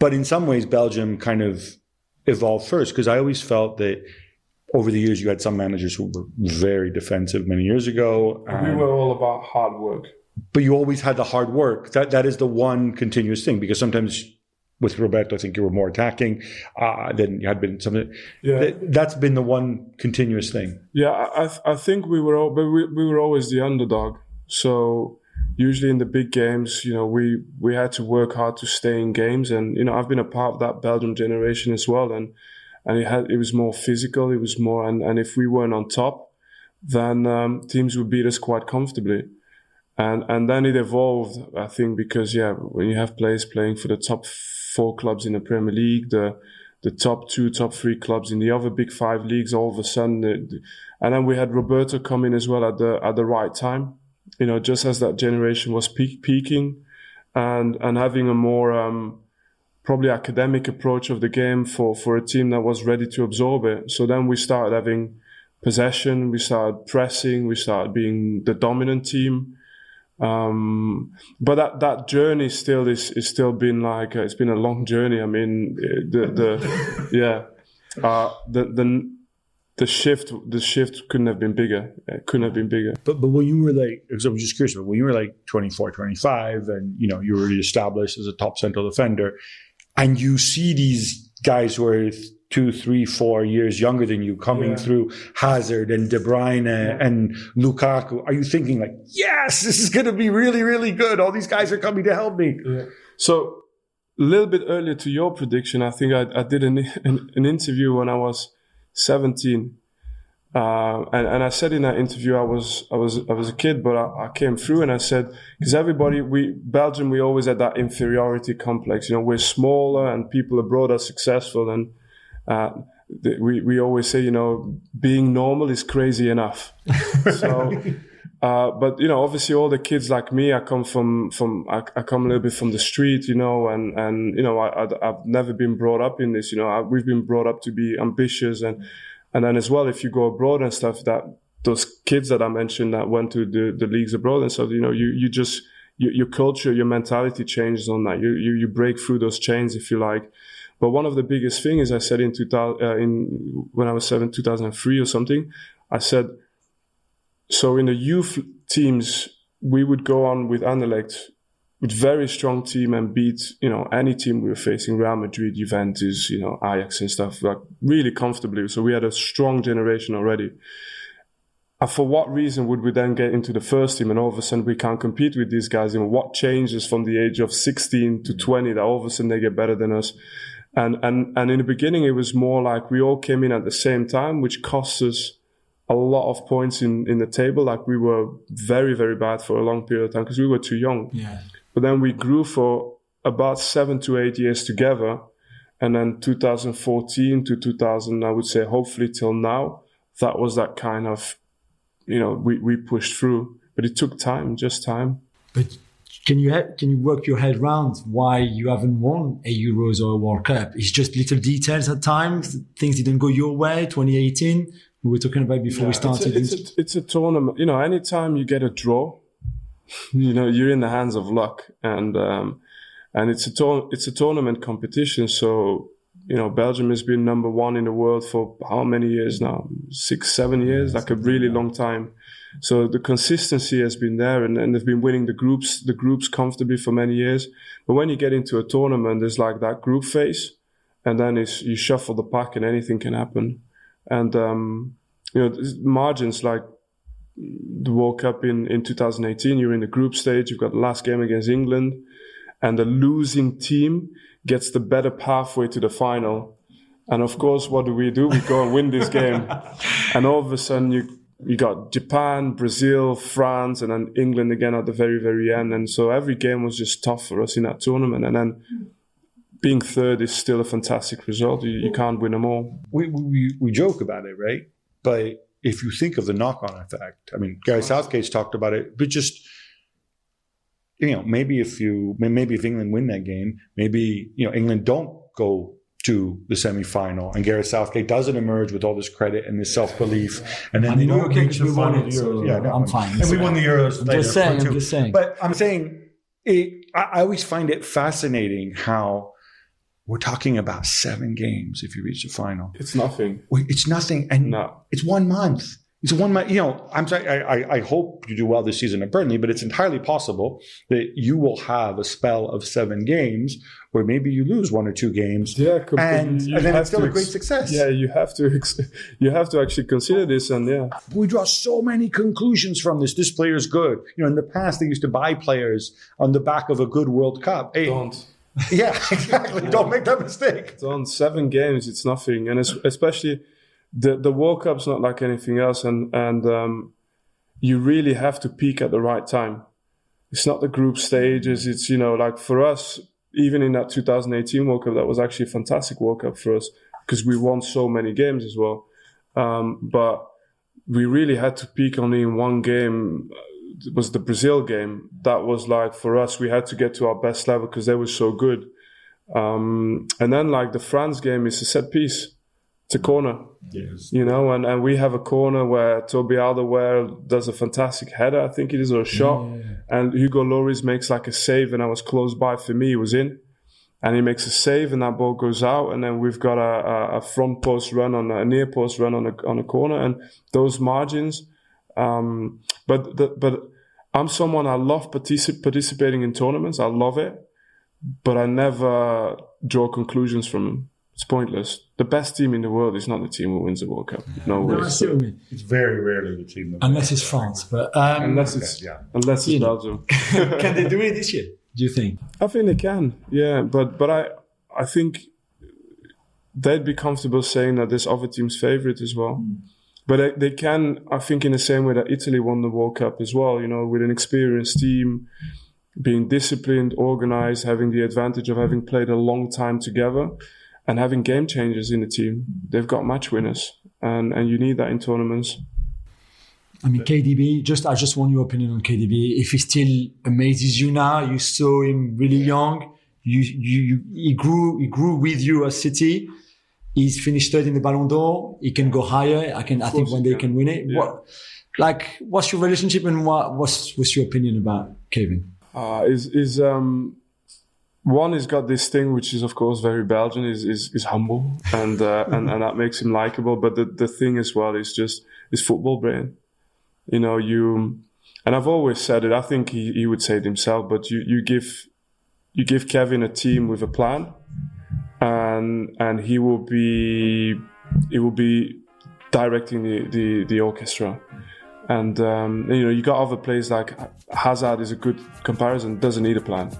but in some ways, Belgium kind of evolved first because I always felt that. Over the years, you had some managers who were very defensive many years ago. we were all about hard work but you always had the hard work. That that is the one continuous thing because sometimes with Roberto, I think you were more attacking uh, than you had been. Something Yeah. that, that's been the one continuous thing. Yeah, I, I th- I think we were all, but we, we were always the underdog. So usually in the big games, you know, we we had to work hard to stay in games, and you know, I've been a part of that Belgium generation as well, and and it had it was more physical, it was more, and and if we weren't on top, then um, teams would beat us quite comfortably. And and then it evolved, I think, because yeah, when you have players playing for the top four clubs in the Premier League, the the top two, top three clubs in the other big five leagues, all of a sudden, and then we had Roberto come in as well at the at the right time, you know, just as that generation was peak, peaking, and and having a more um, probably academic approach of the game for for a team that was ready to absorb it. So then we started having possession, we started pressing, we started being the dominant team. Um, but that, that journey still is, is still been like, uh, it's been a long journey. I mean, uh, the, the, yeah, uh, the, the, the shift, the shift couldn't have been bigger. It couldn't have been bigger. But but when you were like, because I'm just curious, but when you were like 24, 25, and you know you were already established as a top central defender, and you see these guys who are two, three, four years younger than you coming Yeah. through Hazard and De Bruyne and Lukaku, are you thinking like, yes, this is going to be really, really good? All these guys are coming to help me. So a little bit earlier to your prediction, I think I, I did an, an, an interview when I was 17. Uh, and, and I said in that interview, I was, I was, I was a kid, but I, I came through and I said, because everybody, we, Belgium, we always had that inferiority complex. You know, we're smaller and people abroad are successful. And, uh, we, we always say, you know, being normal is crazy enough. so, Uh, but you know, obviously, all the kids like me, I come from from I, I come a little bit from the street, you know, and and you know, I, I have never been brought up in this. You know, I, we've been brought up to be ambitious, and and then as well, if you go abroad and stuff, that those kids that I mentioned that went to the the leagues abroad and stuff, you know, you you just your, your culture, your mentality changes on that. You, you you break through those chains, if you like. But one of the biggest things I said in 2000, uh, in when I was seven, 2003 or something, I said so in the youth teams, we would go on with Anderlecht with very strong team and beat, you know, any team we were facing, Real Madrid, Juventus, you know, Ajax and stuff, like really comfortably. So we had a strong generation already. And for what reason would we then get into the first team and all of a sudden we can't compete with these guys? Know, what changes from the age of 16 to 20 that all of a sudden they get better than us? And, and, and in the beginning, it was more like we all came in at the same time, which cost us a lot of points in, in the table. Like we were very, very bad for a long period of time because we were too young. Yeah. But then we grew for about seven to eight years together. And then 2014 to 2000, I would say, hopefully till now, that was that kind of, you know, we, we pushed through. But it took time, just time. But can you ha- can you work your head around why you haven't won a Euros or a World Cup? It's just little details at times. Things didn't go your way. 2018, we were talking about before we started. It's a, it's, a, it's a tournament. You know, anytime you get a draw, you know, you're in the hands of luck, and um, and it's a tour- it's a tournament competition. So you know, Belgium has been number one in the world for how many years now? Six, seven years, like a really long time. So the consistency has been there, and, and they've been winning the groups the groups comfortably for many years. But when you get into a tournament, there's like that group phase, and then it's, you shuffle the pack, and anything can happen. And um, you know, margins like the World Cup in, in 2018, you're in the group stage, you've got the last game against England, and the losing team gets the better pathway to the final. And of course, what do we do? We go and win this game. and all of a sudden, you you got Japan, Brazil, France, and then England again at the very, very end. And so every game was just tough for us in that tournament. And then being third is still a fantastic result. You, you can't win them all. We, we, we joke about it, right? But if you think of the knock on effect, I mean, Gareth Southgate's talked about it, but just, you know, maybe if you, maybe if England win that game, maybe, you know, England don't go to the semifinal, and Gareth Southgate doesn't emerge with all this credit and this self belief, and then And they we're don't okay reach the because we won final. it, the so yeah, no, I'm fine. And we won the Euros. I'm later, just saying. I'm just saying. But I'm saying, it, I, I always find it fascinating how we're talking about seven games if you reach the final. It's nothing. It's nothing, and No. it's one month. It's one month. You know, I'm sorry. I, I, I hope you do well this season at Burnley, but it's entirely possible that you will have a spell of seven games where maybe you lose one or two games, Yeah, completely. and, and then it's still a great success. Yeah, you have to ex- you have to actually consider this, and yeah, we draw so many conclusions from this. This player's good. You know, in the past they used to buy players on the back of a good World Cup. Hey, don't yeah, exactly. Don't make that mistake. don't seven games. It's nothing, and it's, especially the the World Cup's not like anything else, and and um, you really have to peak at the right time. It's not the group stages. It's you know like for us, even in that 2018 World Cup, that was actually a fantastic World Cup for us because we won so many games as well. Um, but we really had to peak only in one game. It was the Brazil game. That was like for us, we had to get to our best level because they were so good. Um, and then like the France game is a set piece. It's a corner, Yes. you know, and, and we have a corner where Toby Alderweireld does a fantastic header, I think it is, or a shot. And Hugo Lloris makes like a save, and I was close by for me, he was in. And he makes a save, and that ball goes out. And then we've got a, a, front post run on a, a near post run on a, on a corner. And those margins, um, but the, but I'm someone I love particip- participating in tournaments. I love it, but I never draw conclusions from them. It's pointless. The best team in the world is not the team who wins the World Cup. No No, way. I see what you mean. It's very rarely the team. That Unless it's France, but um, Unless it's yeah. unless it's You. Belgium. can they do it this year? Do you think? I think they can. Yeah, but but I I think they'd be comfortable saying that this other team's favorite as well. But they, they can, I think, in the same way that Italy won the World Cup as well. You know, with an experienced team, being disciplined, organized, having the advantage of having played a long time together, and having game changers in the team. They've got match winners, and and you need that in tournaments. I mean, KDB. Just I just want your opinion on KDB. If he still amazes you now, you saw him really young. You you, you he grew he grew with you at City. He's finished third in the Ballon d'Or. He can go higher. I can. I think one day he can. can win it. Yeah. What, like, what's your relationship and what what's what's your opinion about Kevin? uh, is is um one has got this thing which is of course very Belgian is is, is humble and, uh, and and that makes him likable. But the the thing as well is just his football brain. You know you, and I've always said it. I think he, he would say it himself. But you you give you give Kevin a team with a plan, and and he will be he will be directing the the, the orchestra. And um, you know, you got other players like Hazard is a good comparison. Doesn't need a plan.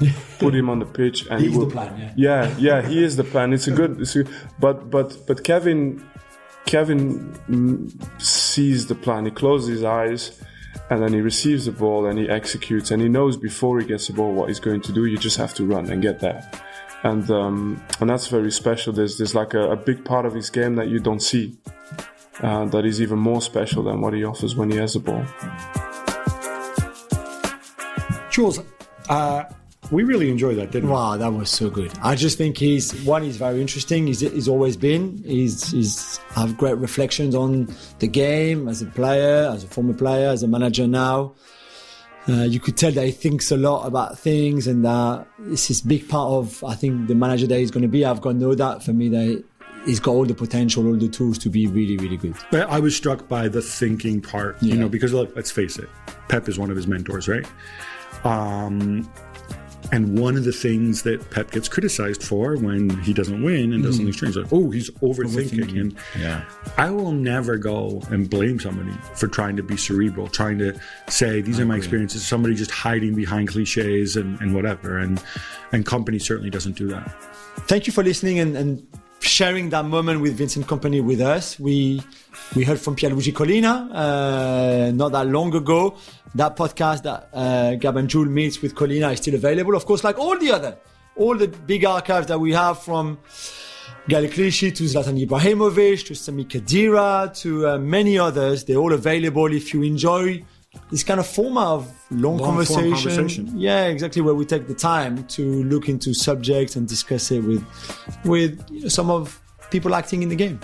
Put him on the pitch, and He's he will. the plan, yeah. yeah, yeah, he is the plan. It's a good. It's a, but but but Kevin, Kevin sees the plan. He closes his eyes, and then he receives the ball and he executes. And he knows before he gets the ball what he's going to do. You just have to run and get there. And um, and that's very special. There's there's like a, a big part of his game that you don't see uh, that is even more special than what he offers when he has the ball. Juls, uh, we really enjoyed that, didn't we? Wow, that was so good. I just think he's one. He's very interesting. He's, he's always been. He's he's have great reflections on the game as a player, as a former player, as a manager now. Uh, you could tell that he thinks a lot about things, and that this is big part of I think the manager that he's going to be. I've got no doubt for me that he's got all the potential, all the tools to be really, really good. But I was struck by the thinking part, you know, because look, let's face it, Pep is one of his mentors, right? Um, and one of the things that Pep gets criticized for when he doesn't win and does something hmm. strange, like, oh, he's overthinking. Overthinking. And Yeah. I will never go and blame somebody for trying to be cerebral, trying to say these are my experiences. Somebody just hiding behind cliches and, and whatever. And and Kompany certainly doesn't do that. thank you for listening and, and sharing that moment with Vincent Kompany with us. We we heard from Pierluigi Collina uh, not that long ago. That podcast that uh, Gab and Juls meets with Collina is still available, of course, like all the other, all the big archives that we have from Gali to Zlatan Ibrahimovic to Sami Khedira to uh, many others. They're all available if you enjoy this kind of format of long, Long-form conversation. conversation. Yeah, exactly. Where we take the time to look into subjects and discuss it with with you know, some of people acting in the game.